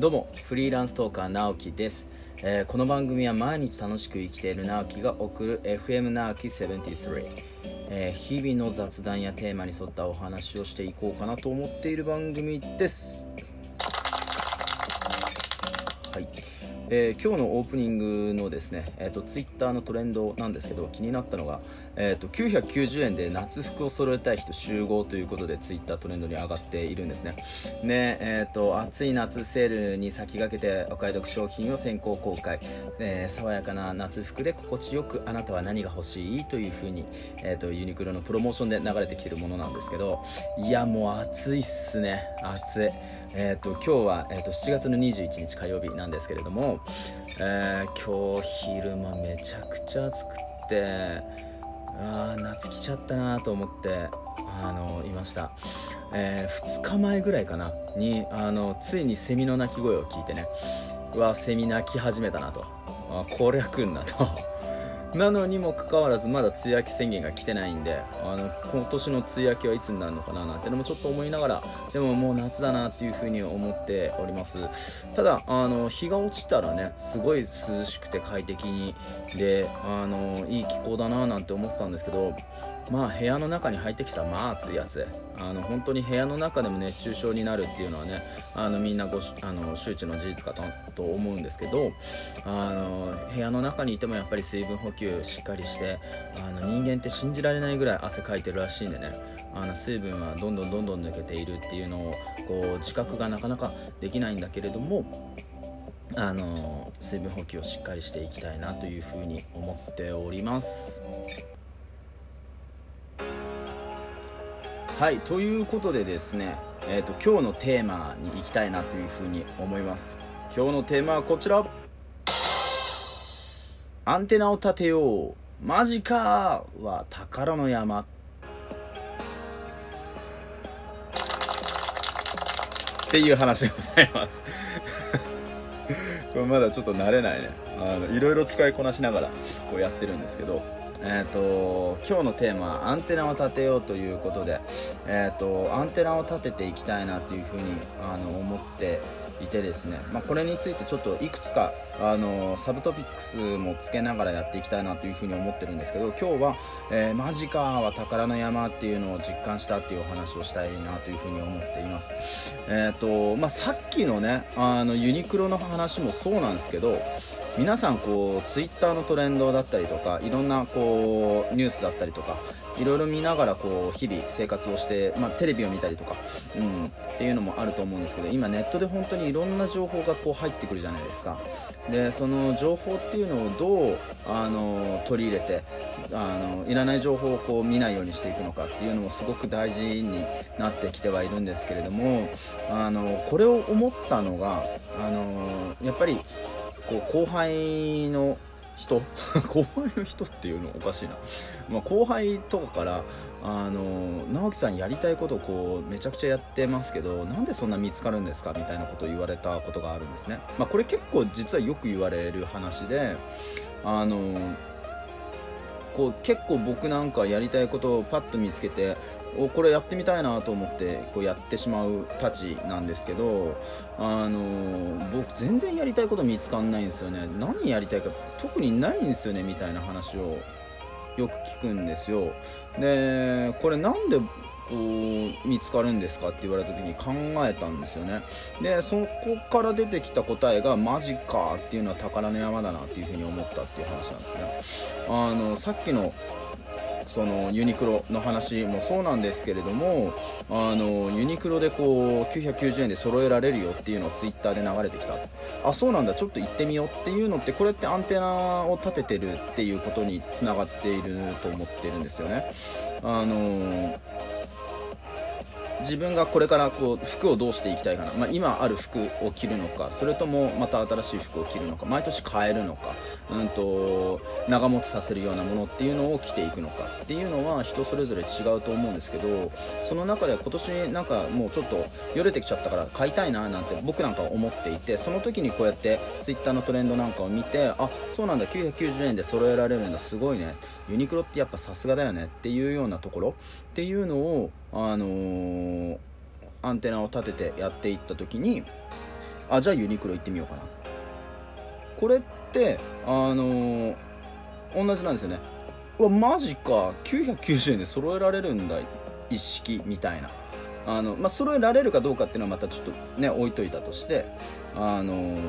どうもフリーランストーカー直樹です、えーこの番組は毎日楽しく生きている直樹が送る FM 直樹73、えー日々の雑談やテーマに沿ったお話をしていこうかなと思っている番組です。はい、えー今日のオープニングのですね、えー、とツイッターのトレンドなんですけど気になったのが、えー、と990円で夏服を揃えたい人集合ということでツイッタートレンドに上がっているんですね。で、えー、と暑い夏セールに先駆けてお買い得商品を先行公開、えー爽やかな夏服で心地よくあなたは何が欲しいというふうに、えー、とユニクロのプロモーションで流れてきてるものなんですけどいやもう暑いっすね。暑い。えー、と今日は、えー、と7月の21日火曜日なんですけれども、えー今日昼間めちゃくちゃ暑くってあー夏来ちゃったなと思ってあのいました、え2日前ぐらいかなにあのついにセミの鳴き声を聞いてねうわセミ鳴き始めたなと。あこりゃ来んなと。なのにもかかわらずまだ梅雨明け宣言が来てないんであの今年の梅雨明けはいつになるのかななんてのもちょっと思いながらでももう夏だなっていうふうに思っております。ただあの日が落ちたらねすごい涼しくて快適にであのいい気候だななんて思ってたんですけどまあ部屋の中に入ってきたらまあ暑いやつ。あの本当に部屋の中でも熱中症になるっていうのはねあのみんなごしあの周知の事実かとと思うんですけどあの部屋の中にいてもやっぱり水分補給しっかりしてあの人間って信じられないぐらい汗かいてるらしいんでね。あの水分はどんどんどんどん抜けているっていうのをこう自覚がなかなかできないんだけれどもあの水分補給をしっかりしていきたいなというふうに思っております。はいということでですね、えー、と今日のテーマに行きたいなというふうに思います。今日のテーマはこちら。アンテナを立てよう。マジかは宝の山。っていう話でございます。これまだちょっと慣れないね。あのいろいろ使いこなしながらこうやってるんですけど。えー、と今日のテーマはアンテナを立てようということで、えー、とアンテナを立てていきたいなというふうにあの思っていてですね、まあ、これについてちょっといくつかあのサブトピックスもつけながらやっていきたいなというふうに思ってるんですけど今日は、えーマジかは宝の山っていうのを実感したっていうお話をしたいなというふうに思っています。えーとまあ、さっきのねあのユニクロの話もそうなんですけど皆さんこうツイッターのトレンドだったりとかいろんなこうニュースだったりとかいろいろ見ながらこう日々生活をして、まあ、テレビを見たりとか、うん、っていうのもあると思うんですけど今ネットで本当にいろんな情報がこう入ってくるじゃないですか。でその情報っていうのをどうあの取り入れてあのいらない情報をこう見ないようにしていくのかっていうのもすごく大事になってきてはいるんですけれどもあのこれを思ったのがあのやっぱりこう後輩の人？後輩の人っていうのおかしいな、まあ、後輩とかからあの直樹さんやりたいことをこうめちゃくちゃやってますけどなんでそんな見つかるんですかみたいなことを言われたことがあるんですね、まあ、これ結構実はよく言われる話であのこう結構僕なんかやりたいことをパッと見つけておこれやってみたいなと思ってこうやってしまうたちなんですけどあの僕全然やりたいこと見つかんないんですよね。何やりたいか特にないんですよねみたいな話をよく聞くんですよ。でこれなんでこう見つかるんですかって言われた時に考えたんですよね。でそこから出てきた答えがマジかっていうのは宝の山だなっていうふうに思ったっていう話なんですね。あのさっきのそのユニクロの話もそうなんですけれどもあのユニクロでこう990円で揃えられるよっていうのをツイッターで流れてきた。あそうなんだ。ちょっと行ってみようっていうのってこれってアンテナを立ててるっていうことにつながっていると思ってるんですよね。あの自分がこれからこう服をどうしていきたいかな、まあ、今ある服を着るのかそれともまた新しい服を着るのか毎年変えるのか、うん、と長持ちさせるようなものっていうのを着ていくのかっていうのは人それぞれ違うと思うんですけどその中で今年なんかもうちょっとよれてきちゃったから買いたいななんて僕なんか思っていてその時にこうやってツイッターのトレンドなんかを見てあそうなんだ990円で揃えられるんだすごいねユニクロってやっぱさすがだよねっていうようなところっていうのを、あのーアンテナを立ててやっていった時にあじゃあユニクロ行ってみようかな。これあのー、同じなんですよね。うわマジか。990円で揃えられるんだ一式みたいな。あの、まあ、揃えられるかどうかっていうのはまたちょっとね置いといたとしてあのー、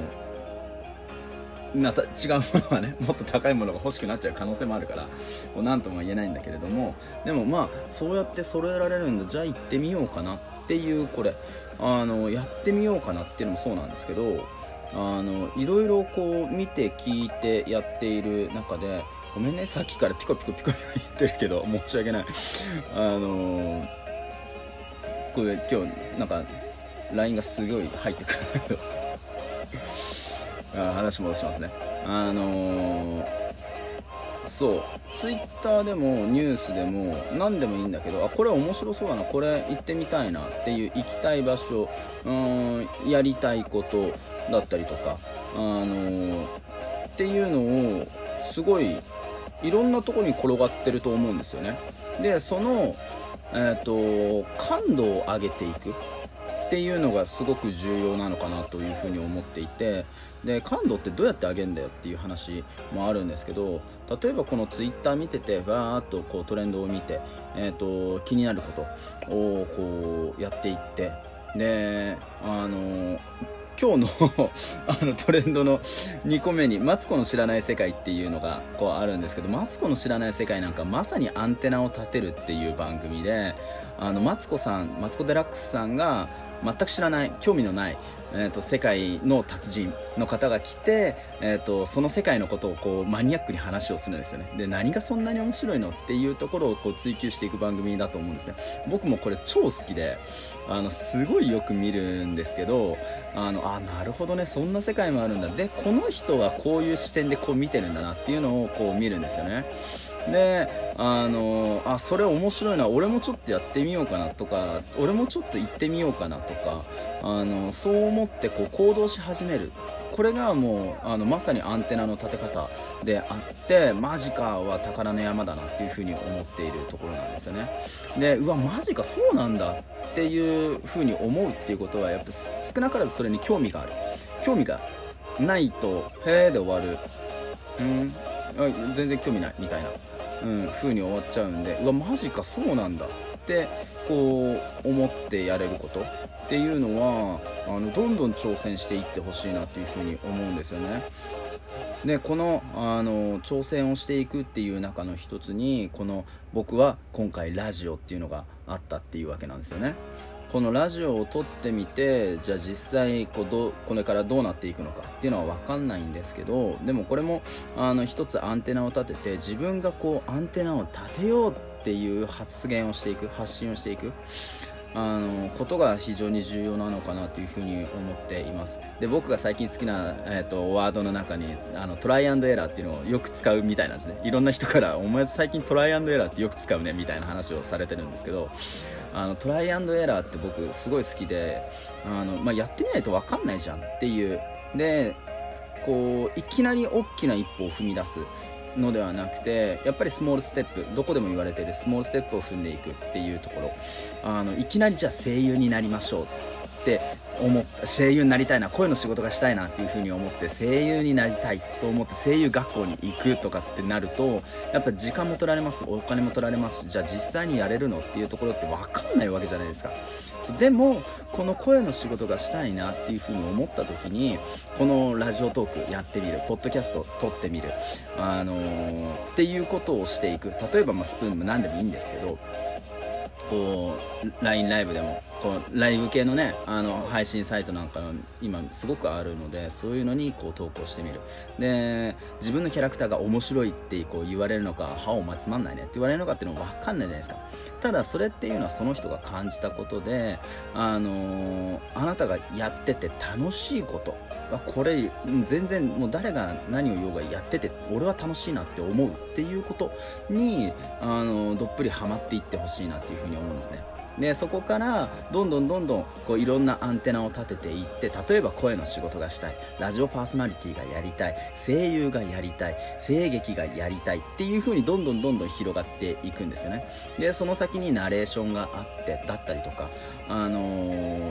また違うものはね もっと高いものが欲しくなっちゃう可能性もあるからこう何とも言えないんだけれどもでもまあそうやって揃えられるんだ。じゃあ行ってみようかなっていうこれ。あのやってみようかなっていうのもそうなんですけどあのいろいろこう見て聞いてやっている中でごめんねさっきからピコピコピコ言ってるけど申し訳ない。あのこれ今日なんか LINE がすごい入ってくる。んだけどあ話戻しますね。あのー、そう。ツイッターでもニュースでも何でもいいんだけどあこれ面白そうだな。これ行ってみたいなっていう行きたい場所。うーんやりたいことだったりとか。あのー、っていうのをすごいいろんなとこに転がってると思うんですよね。でそのえっ、ー、と感度を上げていく。っていうのがすごく重要なのかなというふうに思っていてで感度ってどうやって上げるんだよっていう話もあるんですけど例えばこのツイッター見ててバーっとこうトレンドを見て、えーと、気になることをこうやっていってであの今日の あのトレンドの2個目に「マツコの知らない世界」っていうのがこうあるんですけどマツコの知らない世界なんかまさにアンテナを立てるっていう番組であのマツコさんマツコ・デラックスさんが全く知らない興味のない、えーと、世界の達人の方が来て、えーと、その世界のことをこうマニアックに話をするんですよね。で何がそんなに面白いのっていうところをこう追求していく番組だと思うんですね。僕もこれ超好きであのすごいよく見るんですけどあのあなるほどねそんな世界もあるんだ。でこの人はこういう視点でこう見てるんだなっていうのをこう見るんですよね。であのあそれ面白いな俺もちょっとやってみようかなとか俺もちょっと行ってみようかなとかあのそう思ってこう行動し始める。これがもうあのまさにアンテナの立て方であってマジかは宝の山だなっていうふうに思っているところなんですよね。でうわマジかそうなんだっていうふうに思うっていうことはやっぱ少なからずそれに興味がある。興味がないと「へえ」で終わる。うん。全然興味ないみたいな。うん、風に終わっちゃうんでうわマジかそうなんだってこう思ってやれることっていうのはあのどんどん挑戦していってほしいなっていうふうに思うんですよね。でこのあの挑戦をしていくっていう中の一つにこの僕は今回ラジオっていうのがあったっていうわけなんですよね。このラジオを撮ってみてじゃあ実際こどこれからどうなっていくのかっていうのは分かんないんですけどでもこれもあの一つアンテナを立てて自分がこうアンテナを立てようっていう発言をしていく発信をしていくあのことが非常に重要なのかなというふうに思っています。で僕が最近好きな、えーと、ワードの中にあのトライアンドエラーっていうのをよく使うみたいなんですね。いろんな人から「お前最近トライアンドエラーってよく使うね」みたいな話をされてるんですけどあのトライアンドエラーって僕すごい好きであの、まあ、やってみないと分かんないじゃんっていう。でこういきなり大きな一歩を踏み出すのではなくてやっぱりスモールステップどこでも言われてるスモールステップを踏んでいくっていうところ。あのいきなりじゃあ声優になりましょうって思っ声優になりたいな声の仕事がしたいなっていう風に思って声優になりたいと思って声優学校に行くとかってなるとやっぱ時間も取られますお金も取られますじゃあ実際にやれるのっていうところって分かんないわけじゃないですか。でもこの声の仕事がしたいなっていう風に思った時にこのラジオトークやってみるポッドキャスト撮ってみるあのー、っていうことをしていく。例えばまスプーンも何でもいいんですけどこう LINE ライブでもこうライブ系のねあの配信サイトなんか今すごくあるのでそういうのにこう投稿してみる。で自分のキャラクターが面白いってこう言われるのか歯をまつまんないねって言われるのかっていうのも分かんないじゃないですか。ただそれっていうのはその人が感じたことであのー、あなたがやってて楽しいこと。これ全然もう誰が何を言おうがやってて俺は楽しいなって思うっていうことにあのどっぷりハマっていってほしいなっていうふうに思うんですね。でそこからどんどんどんどんこういろんなアンテナを立てていって例えば声の仕事がしたい。ラジオパーソナリティがやりたい。声優がやりたい。声劇がやりたい。っていう風にどんどんどんどん広がっていくんですよね。でその先にナレーションがあってだったりとかあの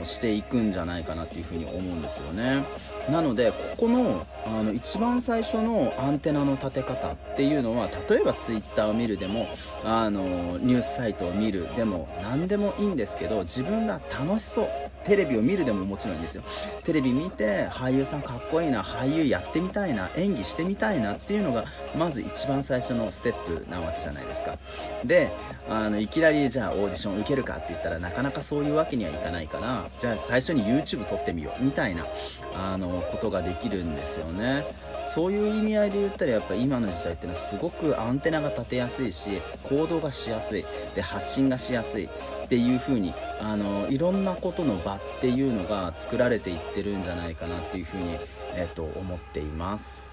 ー、していくんじゃないかなっていうふうに思うんですよね。なのでここのあの一番最初のアンテナの立て方っていうのは例えば Twitter を見るでもあのニュースサイトを見るでも何でもいいんですけど自分が楽しそう。テレビを見るでももちろんいいんですよ。テレビ見て俳優さんかっこいいな俳優やってみたいな演技してみたいなっていうのがまず一番最初のステップなわけじゃないですか。であのいきなりじゃあオーディション受けるかって言ったらなかなかそういうわけにはいかないからじゃあ最初に YouTube 撮ってみようみたいなあのことができるんですよねそういう意味合いで言ったらやっぱ今の時代っていうのはすごくアンテナが立てやすいし行動がしやすいで発信がしやすいっていう風にあのいろんなことの場っていうのが作られていってるんじゃないかなっていう風に、えっと、思っています。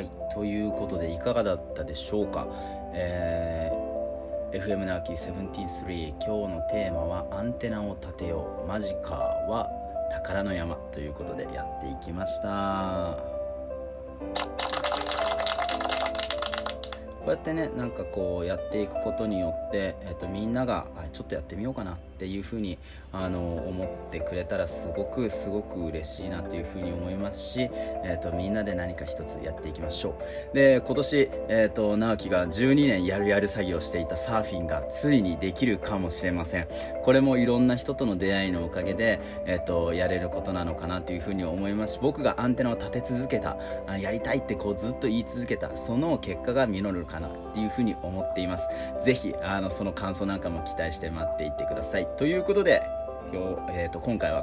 はい。ということでいかがだったでしょうか、えー、FM ナーキー733今日のテーマは「アンテナを立てよう。マジカは宝の山」ということでやっていきました。こうやってねなんかこうやっていくことによって、えーと、みんながちょっとやってみようかな。っていうふうにあの思ってくれたらすごくすごく嬉しいなというふうに思いますし、えーと、みんなで何か一つやっていきましょう。で今年、えーと、直樹が12年やるやる作業していたサーフィンがついにできるかもしれません。これもいろんな人との出会いのおかげで、えー、とやれることなのかなというふうに思いますし僕がアンテナを立て続けたあやりたいってこうずっと言い続けたその結果が実るかなっていうふうに思っています。ぜひあのその感想なんかも期待して待っていてください。ということで今日、えーと、今回は